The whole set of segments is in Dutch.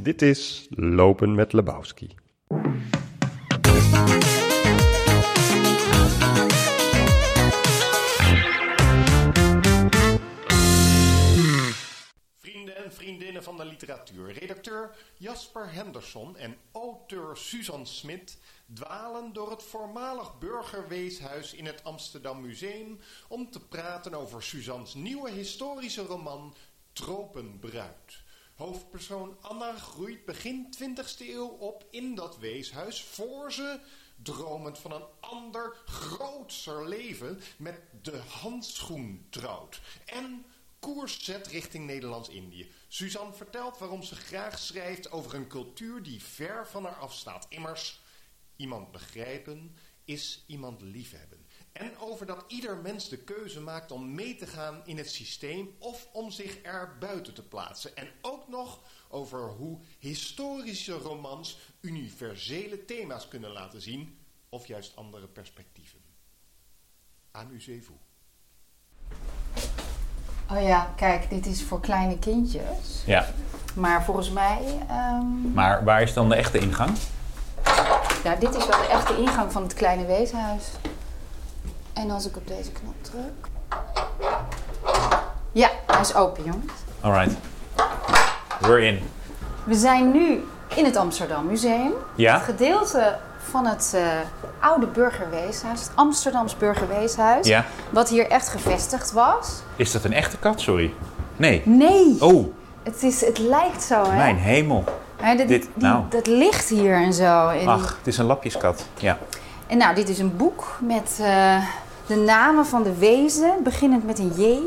Dit is Lopen met Lebowski. Vrienden en vriendinnen van de literatuur. Redacteur Jasper Henderson en auteur Suzanne Smit dwalen door het voormalig burgerweeshuis in het Amsterdam Museum om te praten over Suzanne's nieuwe historische roman Tropenbruid. Hoofdpersoon Anna groeit begin 20e eeuw op in dat weeshuis voor ze, dromend van een ander, grootser leven, met de handschoen trouwt. En koers zet richting Nederlands-Indië. Suzanne vertelt waarom ze graag schrijft over een cultuur die ver van haar afstaat. Immers, iemand begrijpen is iemand liefhebben. En over dat ieder mens de keuze maakt om mee te gaan in het systeem of om zich er buiten te plaatsen. En ook nog over hoe historische romans universele thema's kunnen laten zien of juist andere perspectieven. Amusez-vous. Oh ja, kijk, dit is voor kleine kindjes. Ja, Maar volgens mij, ehm, maar waar is dan de echte ingang? ja, dit is wel de echte ingang van het kleine weeshuis. En als ik op deze knop druk. Ja, hij is open, jongens. Alright. We're in. We zijn nu in het Amsterdam Museum. Ja? Het gedeelte van het eh, oude burgerweeshuis, het Amsterdams burgerweeshuis. Ja. Wat hier echt gevestigd was. Is dat een echte kat? Sorry. Nee. Nee, Oh, het, is, het lijkt zo, hè? mijn hemel. Hè, dit, dit- die- nou. Dat ligt hier en zo. En, Ach, het is een lapjeskat. Ja. en nou, dit is een boek met eh, de namen van de wezen, beginnend met een J.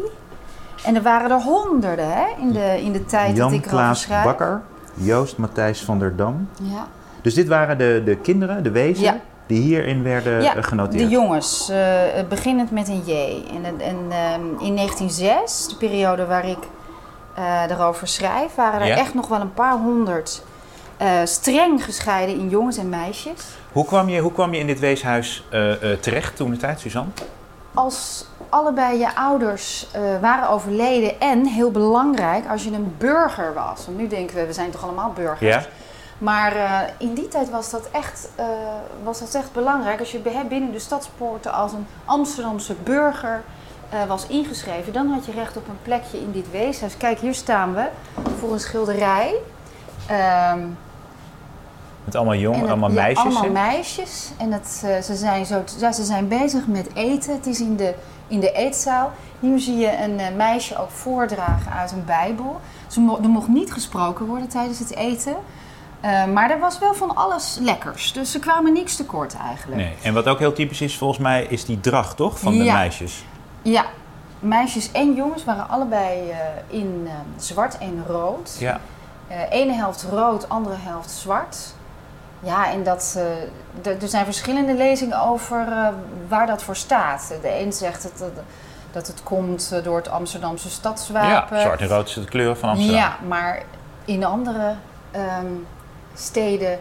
En er waren er honderden hè, in, de, in de tijd dat Jan ik erover Klaas. Bakker, Joost Matthijs van der Dam. Ja. Dus dit waren de, de kinderen, de wezen, Ja. die hierin werden Ja, eh, genoteerd. de jongens, eh, beginnend met een J. En, en ehm, in 1906, de periode waar ik eh, erover schrijf, waren er Ja. echt nog wel een paar honderd streng gescheiden in jongens en meisjes. Hoe kwam je, hoe kwam je in dit weeshuis terecht toen de tijd, Suzanne? Als allebei je ouders eh, waren overleden en heel belangrijk als je een burger was. Want nu denken we, we zijn toch allemaal burgers. Maar eh, in die tijd was dat, echt, eh, was dat echt belangrijk. Als je binnen de stadspoorten als een Amsterdamse burger was ingeschreven, dan had je recht op een plekje in dit weeshuis. Kijk, hier staan we voor een schilderij. Ehm, Met allemaal jongen, allemaal ja, meisjes. allemaal meisjes. En het, eh, ze, zijn zo, ja, ze zijn bezig met eten. Het is in de, in de eetzaal. Hier zie je een eh, meisje ook voordragen uit een Bijbel. Ze mo- er mocht niet gesproken worden tijdens het eten. Eh, maar er was wel van alles lekkers. Dus ze kwamen niks tekort eigenlijk. Nee. En wat ook heel typisch is, volgens mij, is die dracht, toch? Van de Ja. meisjes. Ja, meisjes en jongens waren allebei in zwart en rood. Ja. Ene helft rood, andere helft zwart. Ja, en dat, eh, er zijn verschillende lezingen over eh, waar dat voor staat. De een zegt dat, dat, het komt eh, door het Amsterdamse ja, stadswapen. zwart en rood is de kleuren van Amsterdam. Ja, maar in andere ehm, steden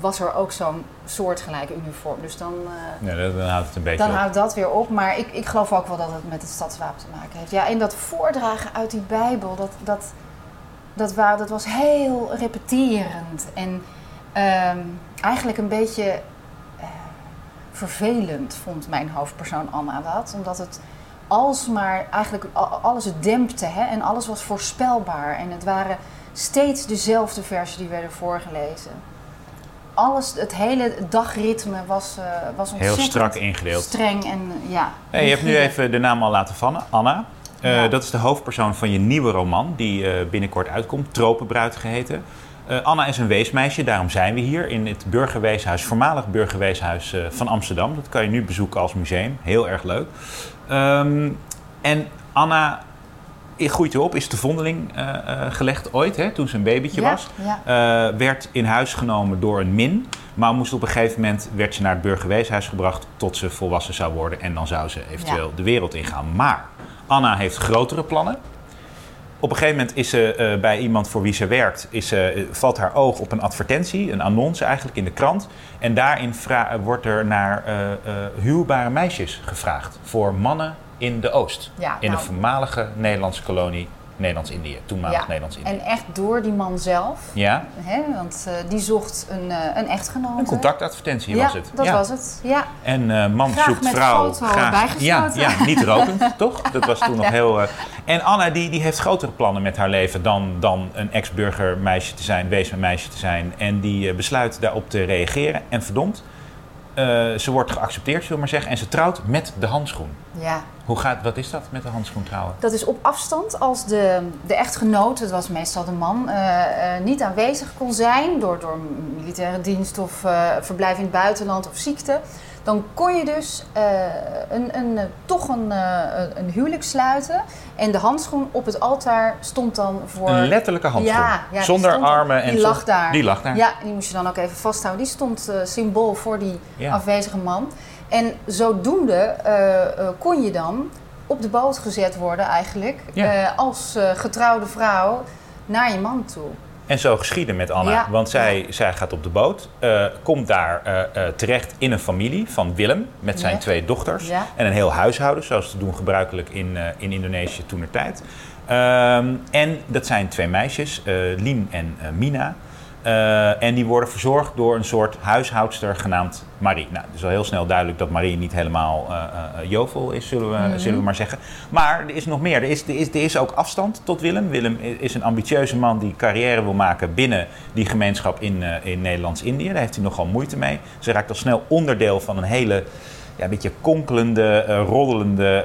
was er ook zo'n soortgelijke uniform. Dus dan, Nee, dan houdt het een beetje dan op. houdt dat weer op. Maar ik, ik geloof ook wel dat het met het stadswapen te maken heeft. Ja, en dat voordragen uit die Bijbel, dat, dat, dat, wa- dat was heel repeterend. En ehm, eigenlijk een beetje eh, vervelend vond mijn hoofdpersoon Anna dat. Omdat het alsmaar eigenlijk alles het dempte hè, en alles was voorspelbaar. En het waren steeds dezelfde versen die werden voorgelezen. Alles, het hele dagritme was, eh was Heel ontzettend strak ingedeeld. streng en ja. Hey, je hebt nu even de naam al laten vallen, Anna. Eh, Ja. Dat is de hoofdpersoon van je nieuwe roman, die eh, binnenkort uitkomt, Tropenbruid geheten. Eh, Anna is een weesmeisje, daarom zijn we hier in het burgerweeshuis, voormalig burgerweeshuis eh, van Amsterdam. Dat kan je nu bezoeken als museum, heel erg leuk. Ehm, en Anna groeit erop, is te vondeling eh, gelegd ooit, hè, toen ze een babytje Ja, was. ja. Werd in huis genomen door een min. Maar moest op een gegeven moment werd ze naar het burgerweeshuis gebracht tot ze volwassen zou worden. En dan zou ze eventueel Ja. de wereld ingaan. Maar Anna heeft grotere plannen. Op een gegeven moment is ze eh, bij iemand voor wie ze werkt, is, ze, eh, valt haar oog op een advertentie, een annonce eigenlijk in de krant. En daarin vra- wordt er naar eh, eh, huwbare meisjes gevraagd voor mannen in de Oost. Ja, in nou. de voormalige Nederlandse kolonie Nederlands-Indië, toenmalig Ja. Nederlands-Indië. En echt door die man zelf. Ja, Hè, want eh, die zocht een, eh, een echtgenote. een contactadvertentie ja, was het. dat ja. was het. Ja. En eh, man Graag zoekt met vrouw. foto bijgesloten. ja, ja, niet rokend, toch? Dat was toen nog heel. En Anna die, die heeft grotere plannen met haar leven dan, dan een ex-burgermeisje te zijn, weesmeisje te zijn. En die besluit daarop te reageren. En verdomd, eh, ze wordt geaccepteerd, zullen we maar zeggen. En ze trouwt met de handschoen. ja. Hoe gaat, wat is dat met de handschoen trouwen? Dat is op afstand als de, de echtgenoot, het was meestal de man, eh, eh, niet aanwezig kon zijn door, door militaire dienst of verblijf in het buitenland of ziekte. Dan kon je dus eh, een, een, eh, toch een, eh, een- een huwelijk sluiten. En de handschoen op het altaar stond dan voor. Een letterlijke handschoen. Ja, Zonder armen en Die zo- lag daar. Die lag daar. Ja, die moest je dan ook even vasthouden. Die stond symbool voor die Ja. afwezige man. En zodoende kon je dan op de boot gezet worden eigenlijk als getrouwde vrouw naar je man toe. En zo geschieden met Anna. Ja. Want zij, zij gaat op de boot, eh, komt daar eh, eh, terecht in een familie van Willem met zijn Ja. twee dochters. Ja. En een heel huishouden, zoals ze doen gebruikelijk in, in Indonesië toen tijd. Ehm, en dat zijn twee meisjes, Lien en Mina. Eh, en die worden verzorgd door een soort huishoudster genaamd Marie. Nou, het is al heel snel duidelijk dat Marie niet helemaal eh, eh, jovel is, zullen we, Mhm. zullen we maar zeggen. Maar er is nog meer. Er is, er, is, er is ook afstand tot Willem. Willem is een ambitieuze man die carrière wil maken binnen die gemeenschap in, in Nederlands-Indië. Daar heeft hij nogal moeite mee. Ze raakt al snel onderdeel van een hele ja, een beetje konkelende, roddelende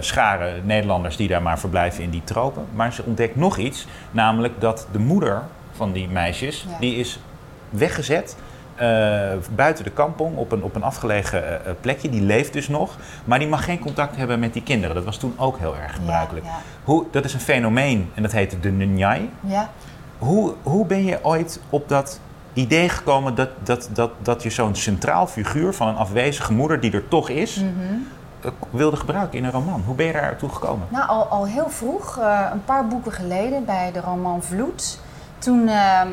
schare Nederlanders die daar maar verblijven in die tropen. Maar ze ontdekt nog iets, namelijk dat de moeder van die meisjes, Ja. die is weggezet eh, buiten de kampong op een, op een afgelegen eh, eh, plekje. Die leeft dus nog, maar die mag geen contact hebben met die kinderen. Dat was toen ook heel erg gebruikelijk. Ja, ja. Hoe, dat is een fenomeen en dat heet de Nyai. Ja. Hoe, hoe ben je ooit op dat idee gekomen dat, dat, dat, dat je zo'n centraal figuur van een afwezige moeder, die er toch is, Mhm. wilde gebruiken in een roman? Hoe ben je daartoe gekomen? Nou, al, al heel vroeg, een paar boeken geleden, bij de roman Vloed. Toen ehm,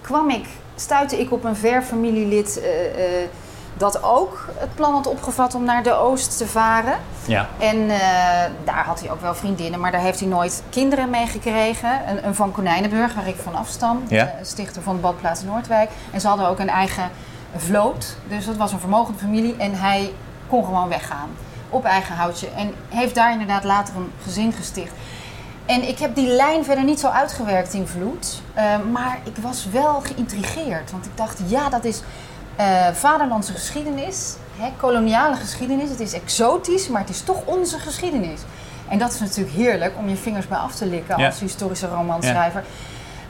kwam ik, stuitte ik op een ver familielid eh, eh, dat ook het plan had opgevat om naar de Oost te varen. Ja. En eh, daar had hij ook wel vriendinnen, maar daar heeft hij nooit kinderen mee gekregen. Een, een van Konijnenburg, waar ik van afstam, Ja. stichter van de badplaats Noordwijk. En ze hadden ook een eigen vloot, dus dat was een vermogende familie. En hij kon gewoon weggaan, op eigen houtje. En heeft daar inderdaad later een gezin gesticht. En ik heb die lijn verder niet zo uitgewerkt in Vloed. eh, maar ik was wel geïntrigeerd. Want ik dacht, ja, dat is eh, vaderlandse geschiedenis. Hè, koloniale geschiedenis. Het is exotisch, maar het is toch onze geschiedenis. En dat is natuurlijk heerlijk om je vingers bij af te likken Ja. als historische romanschrijver.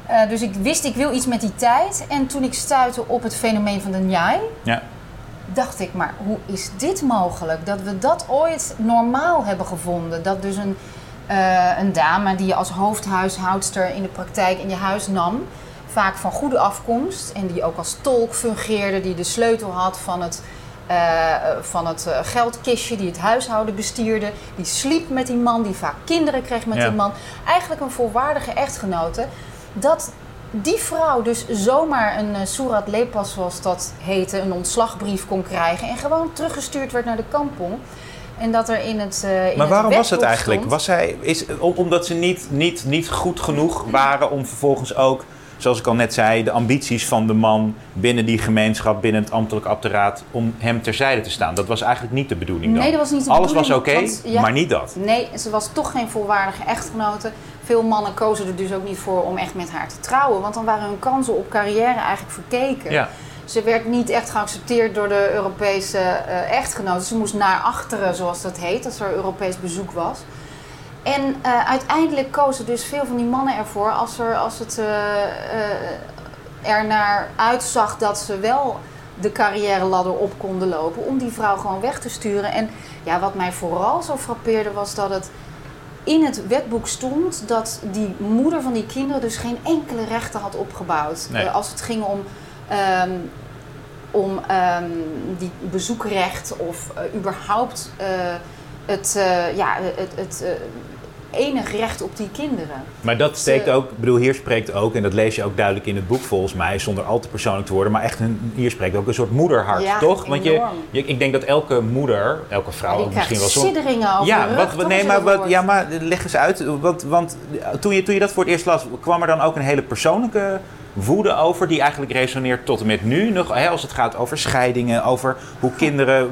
Eh, dus ik wist, ik wil iets met die tijd. En toen ik stuitte op het fenomeen van de Njai, Ja. dacht ik, maar hoe is dit mogelijk? Dat we dat ooit normaal hebben gevonden. Dat dus een, eh, een dame die je als hoofdhuishoudster in de praktijk in je huis nam, vaak van goede afkomst en die ook als tolk fungeerde, die de sleutel had van het, eh, van het eh, geldkistje, die het huishouden bestierde, die sliep met die man, die vaak kinderen kreeg met Ja. die man. Eigenlijk een volwaardige echtgenote. Dat die vrouw dus zomaar een uh, Surat Lepas, zoals dat heette, een ontslagbrief kon krijgen en gewoon teruggestuurd werd naar de kampong. En dat er in het. eh, in Maar waarom was het eigenlijk? Was zij, is, om- omdat ze niet, niet, niet goed genoeg waren om vervolgens ook, zoals ik al net zei, de ambities van de man binnen die gemeenschap, binnen het ambtelijk apparaat, om hem terzijde te staan. Dat was eigenlijk niet de bedoeling dan. Nee, dat was niet de Alles was oké, bedoeling, want- ja. maar niet dat. Nee, ze was toch geen volwaardige echtgenote. Veel mannen kozen er dus ook niet voor om echt met haar te trouwen. Want dan waren hun kansen op carrière eigenlijk verkeken. Ja. Ze werd niet echt geaccepteerd door de Europese eh, echtgenoten. Ze moest naar achteren, zoals dat heet, als er Europees bezoek was. En eh, uiteindelijk kozen dus veel van die mannen ervoor, als, er, als het eh, er naar uitzag dat ze wel de carrière ladder op konden lopen, om die vrouw gewoon weg te sturen. En ja, wat mij vooral zo frappeerde was dat het in het wetboek stond dat die moeder van die kinderen dus geen enkele rechten had opgebouwd. Nee. Als het ging om, ehm, om ehm, die bezoekrecht of eh, überhaupt eh, het, eh, ja, het, het, enig recht op die kinderen. Maar dat steekt ook, ik bedoel, hier spreekt ook, en dat lees je ook duidelijk in het boek volgens mij, zonder al te persoonlijk te worden, maar echt een, hier spreekt ook een soort moederhart, Ja, toch? Want je, ik denk dat elke moeder, elke vrouw ook misschien wel zo. sidderingen over Ja, rug, wat, nee, maar, wat, ja, maar leg eens uit. Want, want toen, je, toen je dat voor het eerst las, kwam er dan ook een hele persoonlijke woede over, die eigenlijk resoneert tot en met nu. Nog, hè, als het gaat over scheidingen, over hoe kinderen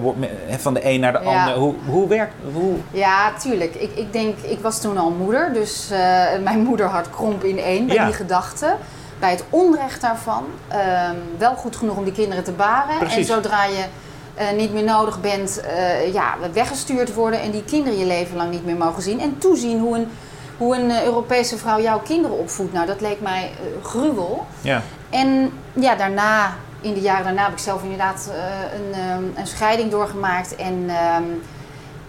van de een naar de Ja. ander. Hoe, hoe werkt hoe, Ja, tuurlijk. Ik, ik denk, ik was toen al moeder, dus eh, mijn moederhart kromp in één bij Ja. die gedachte. Bij het onrecht daarvan. Ehm, wel goed genoeg om die kinderen te baren. Precies. En zodra je eh, niet meer nodig bent, eh, ja, weggestuurd worden en die kinderen je leven lang niet meer mogen zien. En toezien hoe een, hoe een eh, Europese vrouw jouw kinderen opvoedt. Nou, dat leek mij eh, gruwel. ja. En ja, daarna, in de jaren daarna, heb ik zelf inderdaad eh, een, ehm, een scheiding doorgemaakt. En ehm,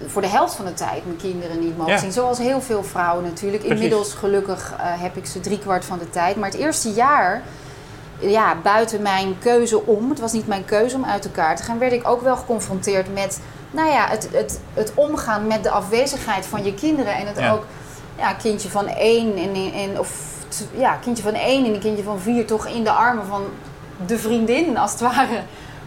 voor de helft van de tijd mijn kinderen niet mogen Ja. zien. Zoals heel veel vrouwen natuurlijk. Precies. Inmiddels gelukkig heb ik ze driekwart van de tijd. Maar het eerste jaar, ja, buiten mijn keuze om, het was niet mijn keuze om uit elkaar te gaan, werd ik ook wel geconfronteerd met, nou ja, het, het, het omgaan met de afwezigheid van je kinderen. En het Ja. ook, ja, kindje van één en, en of ja, kindje van één en een kindje van vier toch in de armen van de vriendin als het ware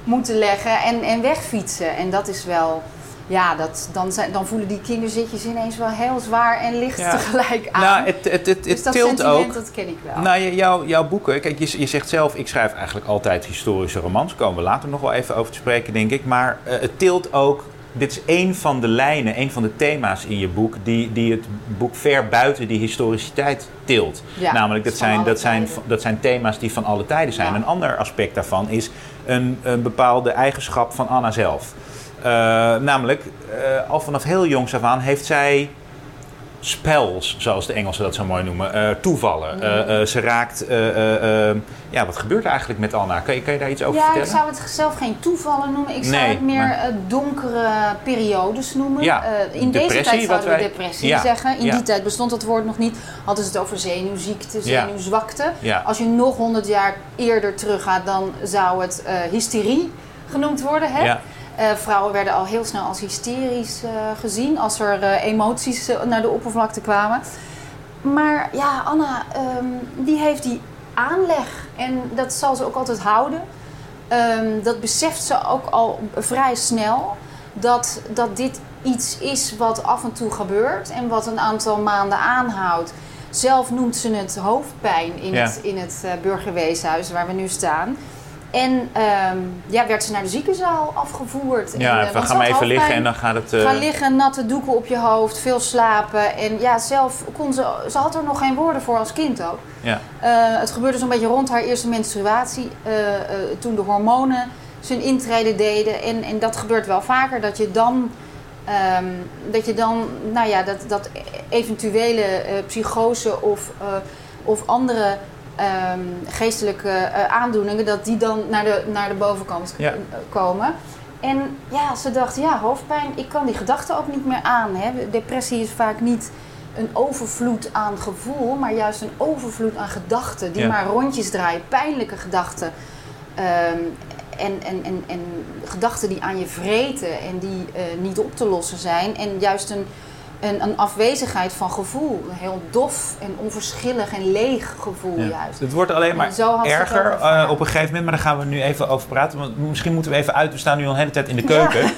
moeten leggen en, en wegfietsen. En dat is wel, ja, dat, dan, zijn, dan voelen die kinderzitjes ineens wel heel zwaar en licht Ja. tegelijk aan. Nou, het, het, het, dus dat tilt sentiment, ook. dat ken ik wel. Nou, jouw, jouw boeken, kijk, je, je zegt zelf, ik schrijf eigenlijk altijd historische romans. Daar komen we later nog wel even over te spreken, denk ik. Maar eh, het tilt ook, dit is één van de lijnen, één van de thema's in je boek, die, die het boek ver buiten die historiciteit tilt. Ja, Namelijk, dat zijn, dat, zijn, dat zijn thema's die van alle tijden zijn. Ja. Een ander aspect daarvan is een, een bepaalde eigenschap van Anna zelf. Eh, namelijk, eh, al vanaf heel jongs af aan heeft zij spells, zoals de Engelsen dat zo mooi noemen, eh, toevallen. Mhm. Eh, eh, ze raakt, eh, eh, eh, ja, wat gebeurt er eigenlijk met Anna? Kan je, kan je daar iets over ja, ik vertellen? zou het zelf geen toevallen noemen. Ik zou Nee, het meer maar- donkere periodes noemen. Ja, in deze tijd zouden we wij- depressie Ja, zeggen. In ja. die tijd bestond dat woord nog niet. Hadden ze het over zenuwziekte, Ja. zenuwzwakte. Ja. Als je nog honderd jaar eerder teruggaat, dan zou het hysterie genoemd worden. Hè? Eh, vrouwen werden al heel snel als hysterisch eh, gezien als er eh, emoties naar de oppervlakte kwamen. Maar ja, Anna, ehm, die heeft die aanleg en dat zal ze ook altijd houden. Ehm, dat beseft ze ook al vrij snel dat, dat dit iets is wat af en toe gebeurt en wat een aantal maanden aanhoudt. Zelf noemt ze het hoofdpijn in Ja. het, in het burgerweeshuis waar we nu staan. En ehm, ja, werd ze naar de ziekenzaal afgevoerd. En, Ja, eh, even, want ga ze maar even liggen en dan gaat het... eh, Ga liggen, natte doeken op je hoofd, veel slapen. En ja, zelf kon ze... Ze had er nog geen woorden voor als kind ook. ja. Eh, het gebeurde zo'n beetje rond haar eerste menstruatie. toen de hormonen zijn intrede deden. En, en dat gebeurt wel vaker. Dat je dan... ehm, dat je dan, nou ja, dat, dat eventuele psychose of, of andere ehm, geestelijke eh, aandoeningen, dat die dan naar de, naar de bovenkant Ja. komen. En ja, ze dacht, ja, hoofdpijn, ik kan die gedachten ook niet meer aan. Hè. Depressie is vaak niet een overvloed aan gevoel, maar juist een overvloed aan gedachten die Ja. maar rondjes draaien, pijnlijke gedachten. Ehm, en, en, en, en gedachten die aan je vreten en die eh, niet op te lossen zijn. En juist een, een, een afwezigheid van gevoel. Een heel dof en onverschillig en leeg gevoel Ja. juist. Het wordt alleen En maar erger eh, op een gegeven moment, maar daar gaan we nu even over praten. Want misschien moeten we even uit, we staan nu al een hele tijd in de keuken.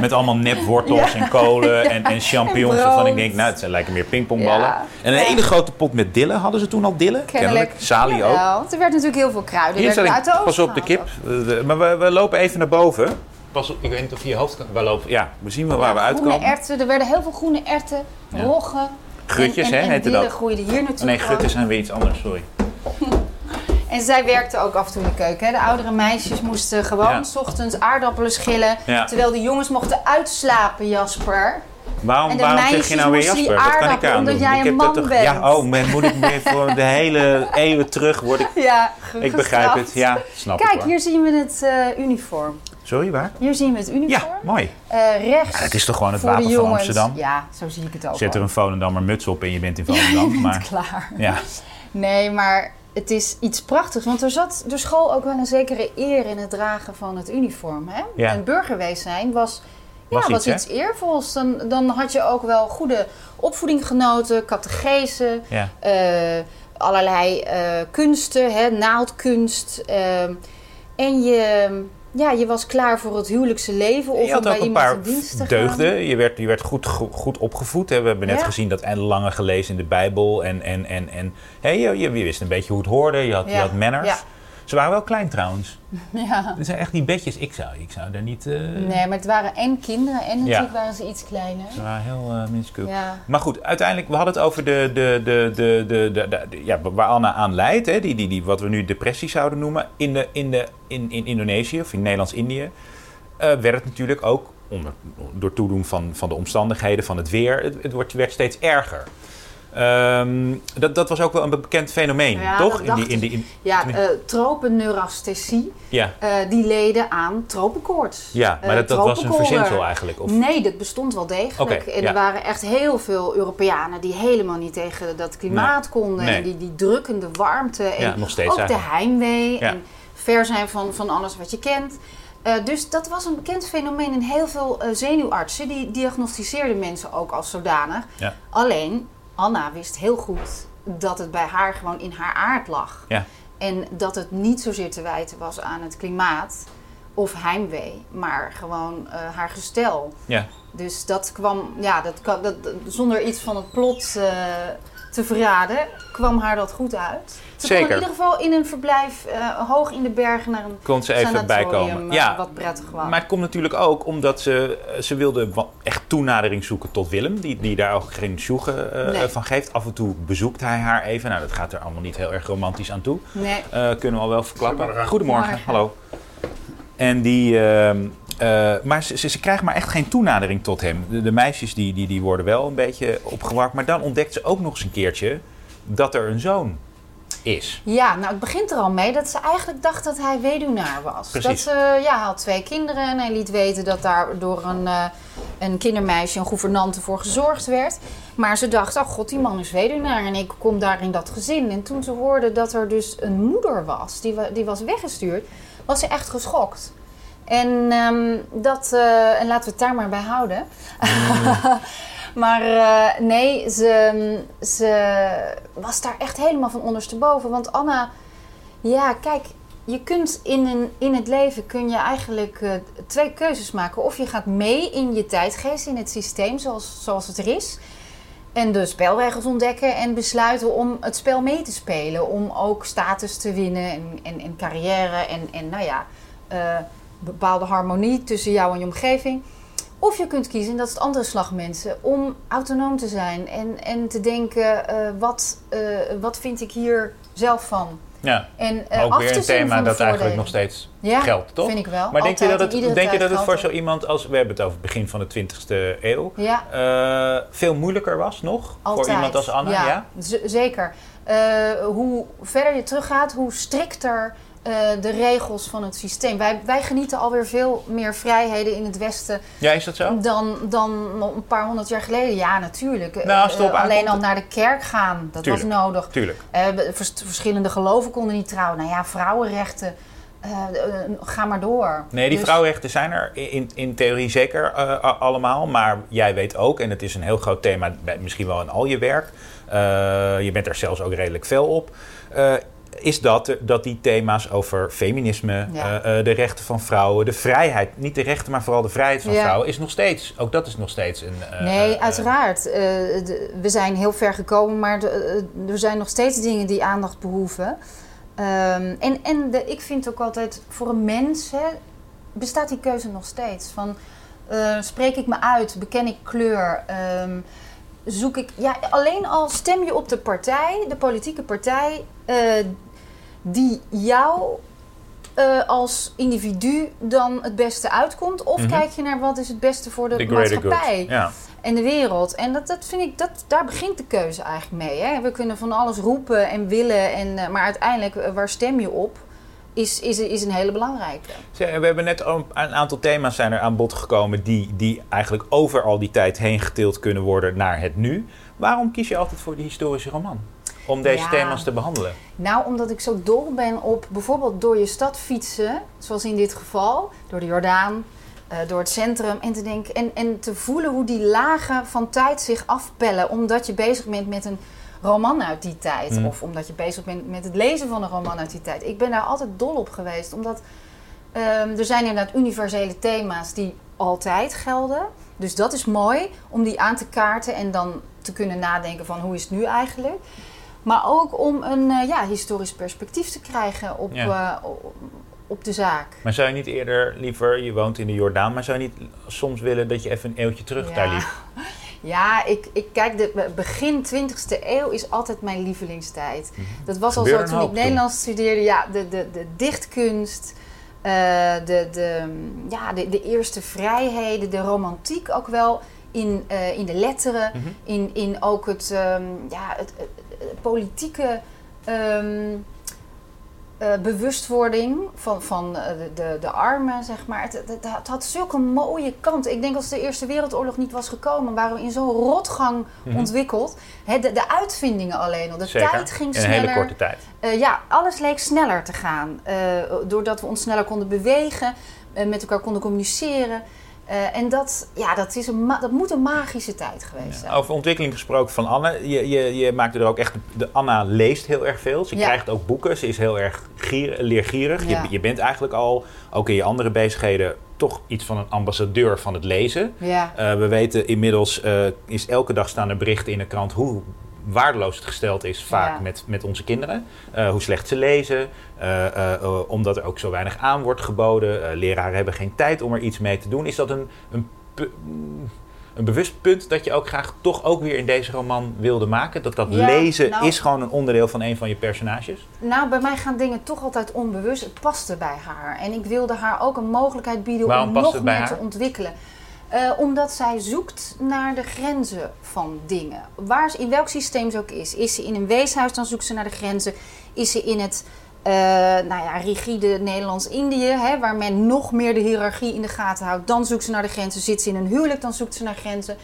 Met allemaal nepwortels en kolen en, en champignons. Waarvan ik denk, nou, het zijn lijken meer pingpongballen. En een hele grote pot met dillen. Hadden ze toen al dillen? Kennelijk. Sali ook. Er werd natuurlijk heel veel kruiden. Hier Er werd uit de pas op de kip. Eh, maar we, we lopen even naar boven. Pas op, ik weet niet of je je hoofd kan. We lopen, ja, we zien wel waar we uitkomen. Groene erwten, er werden heel veel groene erwten, Ja. roggen. Grutjes, en, hè, heette dat. groeiden hier natuurlijk Nee, ook. grutten zijn weer iets anders, sorry. En zij werkte ook af en toe in de keuken. Hè. De oudere meisjes moesten gewoon Ja. s ochtends aardappelen schillen. Ja. Terwijl de jongens mochten uitslapen, Jasper. Waarom, En de waarom zeg je nou weer Jasper? Wat kan ik aan omdat jij ik een man toch, bent. Ja, oh, man, moet ik weer voor de hele eeuwen terug word ik... Ja, Ik begrijp het, ja, snap ik Kijk, hier zien we het eh, uniform. Sorry, waar? Hier zien we het uniform. Ja, mooi. Eh, rechts Ja, het is toch gewoon het wapen van. Amsterdam? Ja, zo zie ik het ook Zet er een Volendammer muts op en je bent in Ja, je Volendam. bent maar klaar. ja, Nee, maar het is iets prachtigs. Want er zat de school ook wel een zekere eer in het dragen van het uniform. Hè? Ja. En burgerwees zijn was Was ja, iets, was hè? iets eervols. Dan, dan had je ook wel goede opvoeding genoten, catechese, Ja. eh, allerlei eh, kunsten, hè, naaldkunst. ehm, en je, ja, je was klaar voor het huwelijkse leven of je om had bij ook een iemand paar in dienst te gaan. deugden. Je werd, je werd goed, go- goed opgevoed. Hè. We hebben net Ja. gezien dat en lange gelezen in de Bijbel. En, en, en, en hè, je, je, wist een beetje hoe het hoorde. Je had, je had manners. Ze waren wel klein trouwens. Ja. Het zijn echt die bedjes. Ik zou, ik zou daar niet... eh, Nee, maar het waren en kinderen en natuurlijk Ja. waren ze iets kleiner. Ze waren heel eh minuscuul. Ja. Maar goed, uiteindelijk, we hadden het over de, de, de, de, de, de, de- de- ja, waar Anna aan leidt, hè, die, die, die, wat we nu depressie zouden noemen. In, de, in, de, in, in Indonesië of in Nederlands-Indië eh, werd het natuurlijk ook, onder, door toedoen van, van de omstandigheden, van het weer, het, het wordt, werd steeds erger. Ehm, dat, dat was ook wel een bekend fenomeen, Ja, toch? In die, in die, in, Ja, tropenneurasthesie, ja, eh, die leden aan tropenkoorts. ja, maar Eh, dat, dat was een verzinsel eigenlijk. Of, Nee, dat bestond wel degelijk. En ja. er waren echt heel veel Europeanen die helemaal niet tegen dat klimaat konden. Nee. En die, die drukkende warmte. En Ja, nog steeds ook de heimwee. En ver zijn van, van alles wat je kent. Dus dat was een bekend fenomeen. En heel veel zenuwartsen die diagnosticeerden mensen ook als zodanig. Ja. Alleen, Anna wist heel goed dat het bij haar gewoon in haar aard lag. Ja. En dat het niet zozeer te wijten was aan het klimaat of heimwee, maar gewoon eh, haar gestel. ja. Dus dat kwam, ja, dat, dat- zonder iets van het plot eh, te verraden, kwam haar dat goed uit. Ze kon Zeker. in ieder geval in een verblijf eh, hoog in de bergen naar een Kon ze even bijkomen. eh, Ja, wat prettig was. Maar het komt natuurlijk ook omdat ze, eh, ze wilde echt toenadering zoeken tot Willem. Die, die daar ook geen sjoegen eh, Nee. van geeft. Af en toe bezoekt hij haar even. Nou, dat gaat er allemaal niet heel erg romantisch aan toe. nee, Eh, kunnen we al wel verklappen. Goedemorgen. Hallo. En die, ehm, eh, maar ze, ze, ze krijgt maar echt geen toenadering tot hem. De, de meisjes die, die, die worden wel een beetje opgewacht. Maar dan ontdekt ze ook nog eens een keertje dat er een zoon is. Ja, nou het begint er al mee dat ze eigenlijk dacht dat hij weduwnaar was. Precies. Dat ze, ja, hij had twee kinderen en hij liet weten dat daar door een, eh, een kindermeisje, een gouvernante voor gezorgd werd. Maar ze dacht, oh god, die man is weduwnaar en ik kom daar in dat gezin. En toen ze hoorde dat er dus een moeder was, die, die was weggestuurd, was ze echt geschokt. En, ehm, dat, eh, en laten we het daar maar bij houden. maar eh, nee, ze, ze was daar echt helemaal van ondersteboven. Want Anna, ja, kijk, je kunt in, een, in het leven kun je eigenlijk eh, twee keuzes maken. Of je gaat mee in je tijdgeest, in het systeem zoals, zoals het er is. En de spelregels ontdekken en besluiten om het spel mee te spelen. Om ook status te winnen en, en, en carrière en, en nou ja, eh, bepaalde harmonie tussen jou en je omgeving. Of je kunt kiezen, en dat is het andere slag mensen, om autonoom te zijn en, en te denken, eh, wat, eh, wat vind ik hier zelf van? Ja, En eh, ook weer een thema dat eigenlijk nog steeds ja, geldt, toch? vind ik wel. Maar denk je, dat het, denk je dat het voor zo iemand als... We hebben het over het begin van de 20e eeuw. Ja, veel moeilijker was nog? altijd. Voor iemand als Anna, ja? zeker. Hoe verder je teruggaat, hoe strikter eh, de regels van het systeem. Wij, wij genieten alweer veel meer vrijheden in het Westen Ja, is dat zo? dan, dan een paar honderd jaar geleden. Ja, natuurlijk. Nou, Eh, alleen al naar de kerk gaan, dat Tuurlijk. was nodig. Tuurlijk. Eh, vers- verschillende geloven konden niet trouwen. Nou ja, vrouwenrechten, ga maar door. Nee, die Dus- vrouwenrechten zijn er in, in theorie zeker allemaal. Maar jij weet ook, en het is een heel groot thema, misschien wel in al je werk. je bent er zelfs ook redelijk fel op. is dat, dat die thema's over feminisme, Ja. eh, eh, de rechten van vrouwen, de vrijheid, niet de rechten, maar vooral de vrijheid van Ja. vrouwen, is nog steeds, ook dat is nog steeds een. eh, Nee, uiteraard. De- we zijn heel ver gekomen, maar de- er zijn nog steeds dingen die aandacht behoeven. Ehm, en en de, ik vind ook altijd, voor een mens hè, bestaat die keuze nog steeds. Van, spreek ik me uit, beken ik kleur, ehm, zoek ik... Ja, alleen al stem je op de partij, de politieke partij, die jou eh, als individu dan het beste uitkomt. Of Mhm. kijk je naar wat is het beste voor de the maatschappij en de wereld. En dat, dat vind ik, dat, daar begint de keuze eigenlijk mee. Hè? We kunnen van alles roepen en willen, en, eh, maar uiteindelijk, eh, waar stem je op, is, is, is een hele belangrijke. We hebben net een aantal thema's zijn er aan bod gekomen die, die eigenlijk over al die tijd heen getild kunnen worden naar het nu. Waarom kies je altijd voor de historische roman? Om deze Ja. thema's te behandelen. Nou, omdat ik zo dol ben op bijvoorbeeld door je stad fietsen, zoals in dit geval, door de Jordaan, eh, door het centrum. En te, denken, en, en te voelen hoe die lagen van tijd zich afpellen. Omdat je bezig bent met een roman uit die tijd. Mm. Of omdat je bezig bent met het lezen van een roman uit die tijd. Ik ben daar altijd dol op geweest. Omdat ehm, er zijn inderdaad universele thema's die altijd gelden. Dus dat is mooi om die aan te kaarten en dan te kunnen nadenken van hoe is het nu eigenlijk. Maar ook om een eh, ja, historisch perspectief te krijgen op, Ja. eh, op- de zaak. Maar zou je niet eerder liever, je woont in de Jordaan, maar zou je niet soms willen dat je even een eeuwtje terug Ja. daar liep? Ja, ik, ik kijk, de be- begin 20e eeuw is altijd mijn lievelingstijd. Dat was al zo toen ik toen. Nederlands studeerde. Ja, de, de, de dichtkunst, eh, de, de, ja, de, de eerste vrijheden, de romantiek ook wel in, in de letteren, Mhm. in, in ook het, ehm, ja, het politieke ehm, eh, bewustwording van, van eh, de, de, de armen, zeg maar. Het, het, het had zulke mooie kanten. Ik denk als de Eerste Wereldoorlog niet was gekomen, waren we in zo'n rotgang Mhm. ontwikkeld. De, de uitvindingen alleen al. De Zeker. tijd ging in een sneller. hele korte tijd. Eh, ja, alles leek sneller te gaan. Doordat we ons sneller konden bewegen, met elkaar konden communiceren. Eh, en dat, ja, dat, is een dat moet een magische tijd geweest zijn. Over ontwikkeling gesproken van Anne. Je, je, je maakte er ook echt. De Anna leest heel erg veel. Ze Ja. krijgt ook boeken. Ze is heel erg gier, leergierig. Ja. Je, je bent eigenlijk al, ook in je andere bezigheden, toch iets van een ambassadeur van het lezen. Eh, we weten inmiddels, eh, is elke dag staan er berichten in de krant hoe waardeloos het gesteld is vaak met, met onze kinderen. Hoe slecht ze lezen, omdat er ook zo weinig aan wordt geboden. Eh, leraren hebben geen tijd om er iets mee te doen. Is dat een, een, een bewust punt dat je ook graag toch ook weer in deze roman wilde maken? Dat dat Ja, lezen nou- is gewoon een onderdeel van een van je personages? nou, bij mij gaan dingen toch altijd onbewust. Het paste bij haar. En ik wilde haar ook een mogelijkheid bieden Waarom om nog meer te ontwikkelen. Eh, omdat zij zoekt naar de grenzen van dingen. Waar ze, in welk systeem ze ook is. Is ze in een weeshuis, dan zoekt ze naar de grenzen. Is ze in het eh, nou ja, rigide Nederlands-Indië, waar men nog meer de hiërarchie in de gaten houdt, dan zoekt ze naar de grenzen. Zit ze in een huwelijk, dan zoekt ze naar grenzen.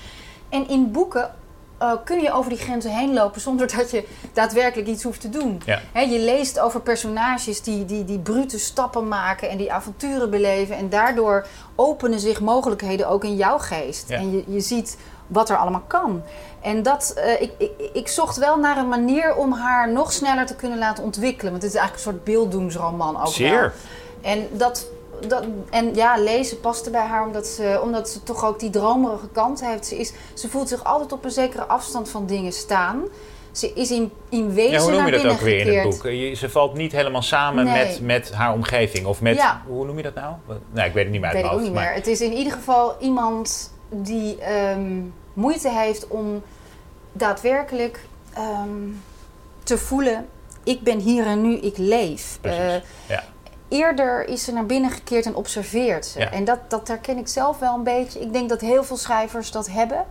En in boeken eh, kun je over die grenzen heen lopen zonder dat je daadwerkelijk iets hoeft te doen. Ja. Je leest over personages die, die, die brute stappen maken en die avonturen beleven. En daardoor openen zich mogelijkheden ook in jouw geest. Ja. En je, je ziet wat er allemaal kan. En dat, eh, ik, ik, ik zocht wel naar een manier om haar nog sneller te kunnen laten ontwikkelen. Want het is eigenlijk een soort beelddoensroman ook wel. Zeer. En, dat, dat, en ja, lezen paste bij haar omdat ze, omdat ze toch ook die dromerige kant heeft. Ze, is, ze voelt zich altijd op een zekere afstand van dingen staan. Ze is in, in wezen Ja, hoe noem naar je dat binnen ook weer in het gekeerd. boek? Je, ze valt niet helemaal samen Nee. met, met haar omgeving. Of met, Ja. hoe noem je dat nou? Wat- Nou, ik weet het niet meer uit weet mijn niet. Het is in ieder geval iemand die ehm, moeite heeft om daadwerkelijk ehm, te voelen: ik ben hier en nu, ik leef. Eh, ja. Eerder is ze naar binnen gekeerd en observeert ze. Ja. En dat, dat herken ik zelf wel een beetje. Ik denk dat heel veel schrijvers dat hebben.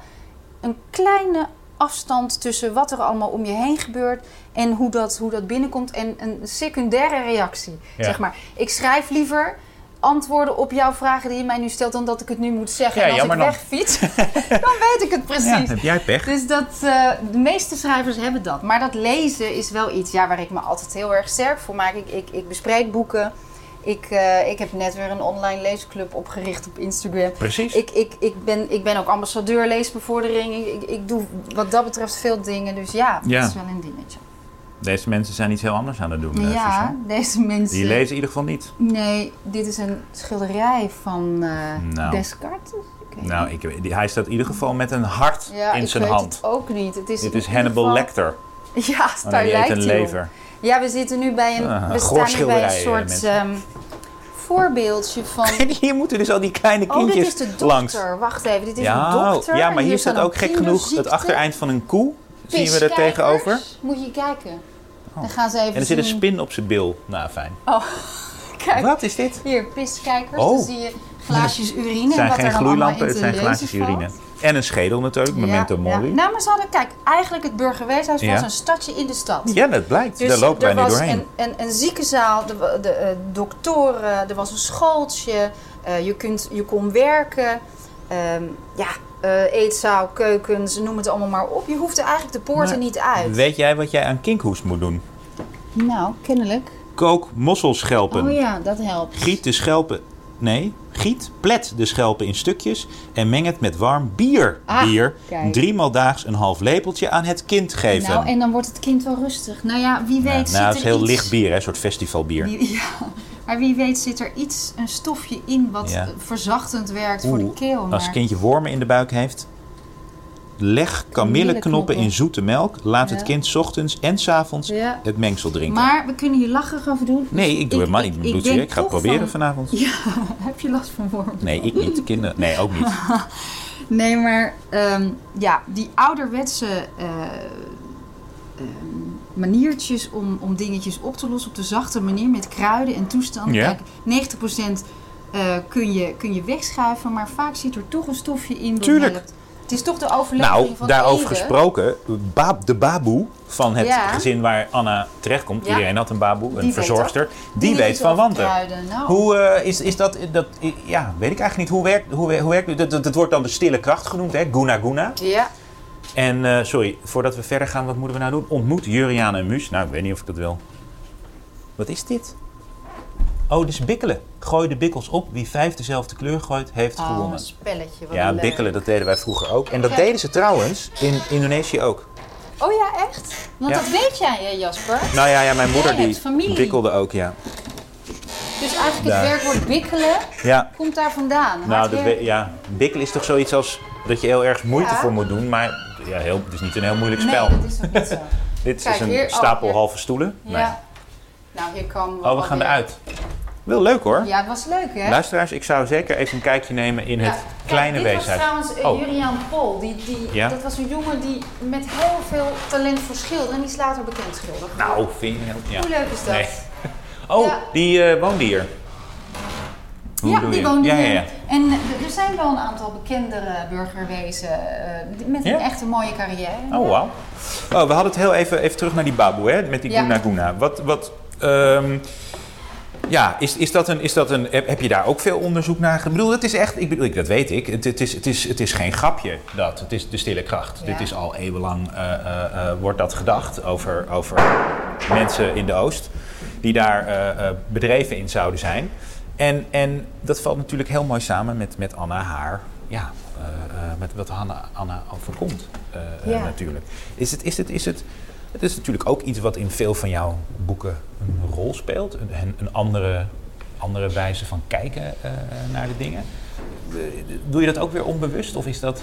Een kleine afstand tussen wat er allemaal om je heen gebeurt en hoe dat, hoe dat binnenkomt. En een secundaire reactie. Ja. Zeg maar, ik schrijf liever antwoorden op jouw vragen die je mij nu stelt dan dat ik het nu moet zeggen. Ja, en als ik jammer dan. wegfiets, dan weet ik het Ja, precies. heb jij pech? Dus dat, eh, de meeste schrijvers hebben dat. Maar dat lezen is wel iets ja, waar ik me altijd heel erg sterk voor maak. Ik, ik, ik bespreek boeken. Ik, eh, ik heb net weer een online leesclub opgericht op Instagram. Precies. Ik, ik, ik, ben, ik ben ook ambassadeur leesbevordering. Ik, ik, ik doe wat dat betreft veel dingen. Dus ja, Ja. dat is wel een dingetje. Deze mensen zijn iets heel anders aan het doen. eh, ja, deze mensen... Die lezen in ieder geval niet. Nee, dit is een schilderij van eh Nou. Descartes. Ik Nou, ik, die- hij staat in ieder geval met een hart ja, in zijn hand. het ook niet. Het is Dit is Hannibal geval- Lecter. Ja, Oh, daar lijkt een lever. Ja, we zitten nu bij een, Ah, we staan nu bij een eh, soort ehm, voorbeeldje van... Hier moeten dus al die kleine Oh, dit kindjes is de dokter. langs. Wacht even, dit is Ja, de dokter. ja, maar hier staat ook gek genoeg het achtereind van een koe. Zien we er tegenover? Moet je kijken. Dan gaan ze even En er zit een zien. spin op zijn bil. Nou, fijn. Kijk, Wat is dit? hier, piskijkers. Oh. Dan zie je glaasjes urine. Het zijn en wat geen er dan allemaal gloeilampen, in het te zijn lezen glaasjes valt. urine. En een schedel natuurlijk, memento Ja, mori. ja. Nou, maar ze hadden, kijk, eigenlijk het burgerweeshuis was Ja. een stadje in de stad. Ja, dat blijkt. Dus Daar lopen wij er nu was doorheen. Een, een, een ziekenzaal, de, de eh, doktoren, er was een schooltje, eh, je, kunt, je kon werken. Ehm, ja, eh, eetzaal, keukens, noem het allemaal maar op. Je hoefde eigenlijk de poorten Maar niet uit. Weet jij wat jij aan kinkhoest moet doen? Nou, kennelijk. Kook mosselschelpen. Oh ja, dat helpt. Giet de schelpen nee, giet, plet de schelpen in stukjes en meng het met warm bier. Ah, bier, kijk. driemaal daags een half lepeltje aan het kind geven. Nou, en dan wordt het kind wel rustig. Nou ja, wie weet Ja, zit nou, het er is heel iets... licht bier, hè, een soort festivalbier. Ja, maar wie weet zit er iets, een stofje in wat Ja. verzachtend werkt voor de keel. Als maar- het kindje wormen in de buik heeft, leg kamilleknoppen in zoete melk. Laat het kind ochtends en 's avonds Ja. het mengsel drinken. Maar we kunnen hier lacherig over doen. nee, ik doe helemaal niet. Ik, ik, ik ga het proberen van- vanavond. Ja, heb je last van wormen? Nee, ik niet. Kinderen, nee, ook niet. Nee, maar ehm, ja, die ouderwetse eh, ehm, maniertjes om, om dingetjes op te lossen op de zachte manier met kruiden en toestanden. Kijk, 90% eh, kun, je, kun je wegschuiven, maar vaak zit er toch een stofje in dat Tuurlijk. helpt. Het is toch de overlevering Nou, van daarover gesproken, Baab, de baboe van het Ja. gezin waar Anna terechtkomt, Ja. iedereen had een baboe, een Die weet verzorgster, die weet van wanten. nou. Hoe eh, is, is dat, dat, ja, weet ik eigenlijk niet. Hoe werkt, hoe, hoe werkt dat, dat, dat wordt dan de stille kracht genoemd, hè? Guna Guna. Ja, En eh, sorry, voordat we verder gaan, wat moeten we nou doen? Ontmoet Juriaan en Muus. Nou, ik weet niet of ik dat wil. Wat is dit? Oh, dit is bikkelen. Gooi de bikkels op. Wie vijf dezelfde kleur gooit, heeft oh, gewonnen. een spelletje. Wat Ja, leuk. bikkelen, dat deden wij vroeger ook. En dat Ja. deden ze trouwens in Indonesië ook. Oh ja, echt? Want Ja. dat weet jij, Jasper? Nou ja, ja mijn moeder die bikkelde ook, ja. Dus eigenlijk het werkwoord bikkelen Ja, komt daar vandaan. nou, we- ja, bikkelen is toch zoiets als dat je heel erg moeite Ja. voor moet doen. Maar ja, heel, het is niet een heel moeilijk spel. Nee, dat is ook niet zo. Dit Kijk, is een hier- oh, stapel halve stoelen. Nee. Ja. Nou, hier komen we Oh, we gaan eruit. Wel leuk hoor. Ja, het was leuk, hè? Luisteraars, ik zou zeker even een kijkje nemen in het Ja. kleine Kijk, dit weeshuis. was trouwens eh, Oh. Juriaan Pol. Die, die, Ja? Dat was een jongen die met heel veel talent voor schilderen. En die is later bekend schilderen. Nou, vind je... Ja. Hoe leuk is dat? Nee. Oh, Ja. die eh woonde hier. Hoe ja, die je? woonde ja, hier. ja, ja. En eh, er zijn wel een aantal bekendere burgerwezen eh, die- met een echt een mooie carrière. Oh, wauw. Oh, we hadden het heel even, even terug naar die baboe, hè? Met die. Guna Guna. Wat... wat ehm, ja, is, is dat een, is dat een, heb, je daar ook veel onderzoek naar gedaan? Ik bedoel, het is echt, ik bedoel, ik- dat weet ik, het, het, is, het, is, het is geen grapje dat, het is de stille kracht. Ja. Dit is al eeuwenlang, eh, eh, eh, wordt dat gedacht over, over mensen in de Oost die daar eh, eh, bedreven in zouden zijn. En, en dat valt natuurlijk heel mooi samen met, met Anna haar, ja, eh, met wat Anna, Anna overkomt Ja. natuurlijk. Is het, is het, is het, het is natuurlijk ook iets wat in veel van jouw boeken een rol speelt. Een, een andere, andere wijze van kijken naar de dingen. Doe je dat ook weer onbewust of is dat...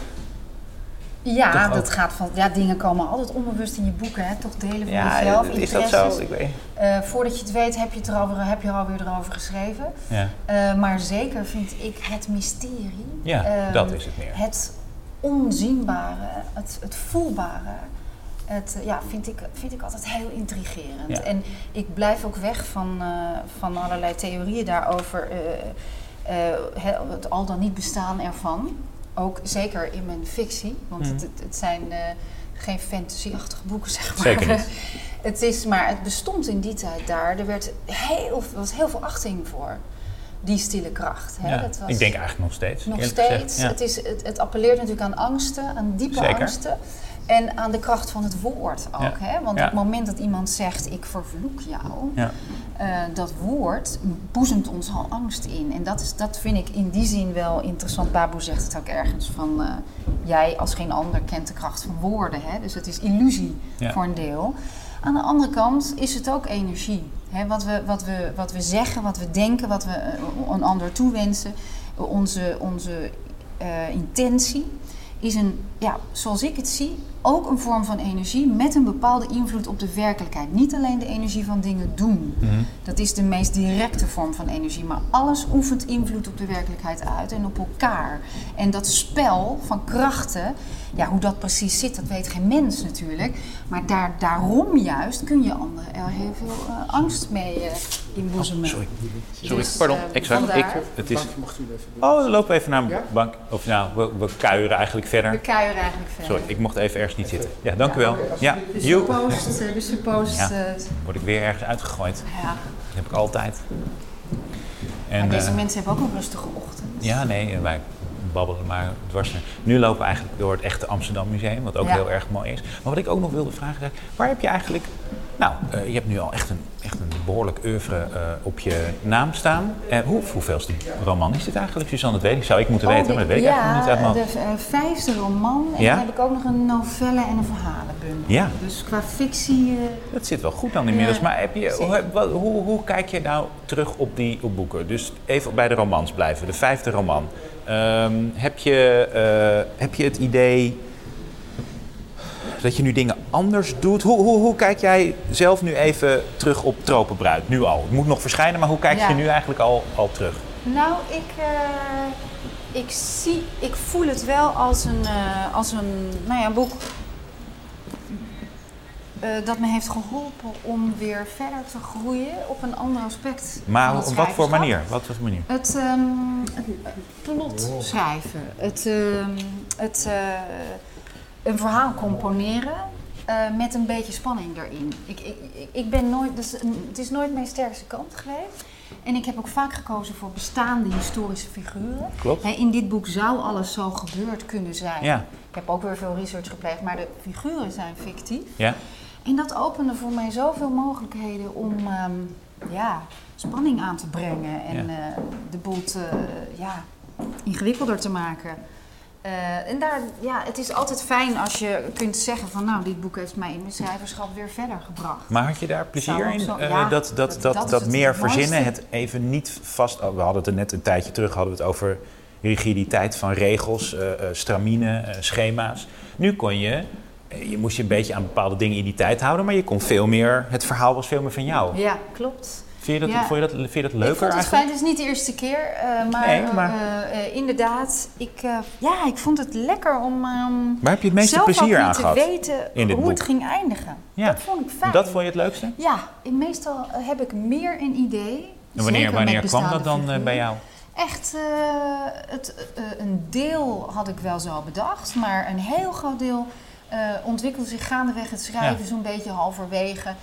Ja, dat gaat van, ja, dingen komen altijd onbewust in je boeken. Hè? Toch delen van Ja, jezelf, is dat zo? Ik weet, Eh, voordat je het weet heb je, het erover, heb je er alweer erover geschreven. ja. Eh, maar zeker vind ik het mysterie. ja, ehm, dat is het meer. Het onzienbare, het, het voelbare. Het, ja, vind, ik, vind ik altijd heel intrigerend. Ja. En ik blijf ook weg van, eh, van allerlei theorieën daarover. he- het al dan niet bestaan ervan. Ook zeker in mijn fictie. Want Mhm. het, het, zijn eh, geen fantasy-achtige boeken, zeg maar. Zeker niet. Het is, maar het bestond in die tijd daar. Er werd heel, was heel veel achting voor. Die stille kracht. Hè? Ja, Dat was Ik denk eigenlijk nog steeds. nog steeds. Ja. Het, is, het, het appelleert natuurlijk aan angsten, aan diepe Zeker. angsten. En aan de kracht van het woord ook. Ja. Hè? Want op het moment dat iemand zegt, ik vervloek jou, Ja. eh, dat woord boezemt ons al angst in. En dat, is, dat vind ik in die zin wel interessant. Baboe zegt het ook ergens van, eh, jij als geen ander kent de kracht van woorden. Hè? Dus het is illusie Ja. voor een deel. Aan de andere kant is het ook energie. Hè? Wat, we, wat, we, wat we zeggen, wat we denken, wat we eh, een ander toewensen, onze, onze intentie is een, ja, zoals ik het zie, ook een vorm van energie met een bepaalde invloed op de werkelijkheid. Niet alleen de energie van dingen doen. Mhm. Dat is de meest directe vorm van energie. Maar alles oefent invloed op de werkelijkheid uit en op elkaar. En dat spel van krachten, ja, hoe dat precies zit, dat weet geen mens natuurlijk. Maar daar, daarom juist kun je anderen er heel veel eh, angst mee eh inboezemen. Sorry. Sorry, Dus, pardon. Exact. Ik, het is... Oh, dan lopen we even naar een Ja? bank. Of nou, we, we kuieren eigenlijk verder. We kuieren eigenlijk verder. Sorry, ik mocht even ergens niet zitten. Ja, dank u wel. Ja, De de suppost, Ja. eh, Word ik weer ergens uitgegooid. ja. Dat heb ik altijd. En, Maar deze mensen hebben ook een rustige ochtend. Ja, nee, wij babbelen maar dwars. Nu lopen we eigenlijk door het echte Amsterdam Museum, wat ook Ja. heel erg mooi is. Maar wat ik ook nog wilde vragen, is, waar heb je eigenlijk... Nou, eh, je hebt nu al echt een, echt een behoorlijk oeuvre eh, op je naam staan. Eh, hoe, hoeveelste roman is dit eigenlijk, Suzanne? Dat weet ik. Zou ik moeten Oh, weten, de- maar dat weet ik ja, eigenlijk niet uit mijn de vijfde roman. En Ja? dan heb ik ook nog een novelle en een verhalenbundel. Ja. Dus qua fictie... Dat zit wel goed dan inmiddels. Maar heb je, hoe, hoe, hoe kijk je nou terug op die op boeken? Dus even bij de romans blijven, de vijfde roman. Ehm, heb, je, eh, heb je het idee dat je nu dingen anders doet? Hoe, hoe, hoe kijk jij zelf nu even terug op Tropenbruid? Nu al. Het moet nog verschijnen, maar hoe kijk Ja. je nu eigenlijk al, al terug? Nou, ik, eh, ik, zie, ik voel het wel als een, eh, als een nou ja, boek eh, dat me heeft geholpen om weer verder te groeien op een ander aspect. Maar op wat voor manier? Wat voor manier? Het, het plot schrijven, het, ehm, het eh, een verhaal componeren eh, met een beetje spanning erin. Ik, ik, ik- ben nooit, dus, het is nooit mijn sterkste kant geweest. En ik heb ook vaak gekozen voor bestaande historische figuren. Klopt. In dit boek zou alles zo gebeurd kunnen zijn. Ja. Ik heb ook weer veel research gepleegd, maar de figuren zijn fictief. Ja? En dat opende voor mij zoveel mogelijkheden om ehm, ja, spanning aan te brengen en Ja. eh, de boel te, ja, ingewikkelder te maken. Eh, en daar, ja, het is altijd fijn als je kunt zeggen van nou, dit boek heeft mij in mijn schrijverschap weer verder gebracht. Maar had je daar plezier in? zo- Eh, ja, dat, dat, dat- dat, dat dat, is het meer verzinnen, het even niet vast... oh, we hadden het er net een tijdje terug hadden we het over rigiditeit van regels, eh eh, stramine, eh, schema's. Nu kon je, eh, je moest je een beetje aan bepaalde dingen in die tijd houden, maar je kon veel meer, het verhaal was veel meer van jou. Ja, klopt. Vind, je dat, Ja. vond, je dat, vind je dat ik leuker vond het eigenlijk? fijn, het is niet de eerste keer, eh, maar, Nee, maar- eh, eh, inderdaad, ik, ja, ik vond het lekker om ehm, Waar heb je het meeste plezier aan niet te gehad? weten hoe boek? het ging eindigen. Ja. Dat vond ik fijn. Dat vond je het leukste? Ja, meestal heb ik meer een idee. En wanneer, wanneer kwam dat dan bij jou? Echt, het, een deel had ik wel zo bedacht, maar een heel groot deel ontwikkelde zich gaandeweg het schrijven, Ja. zo'n beetje halverwege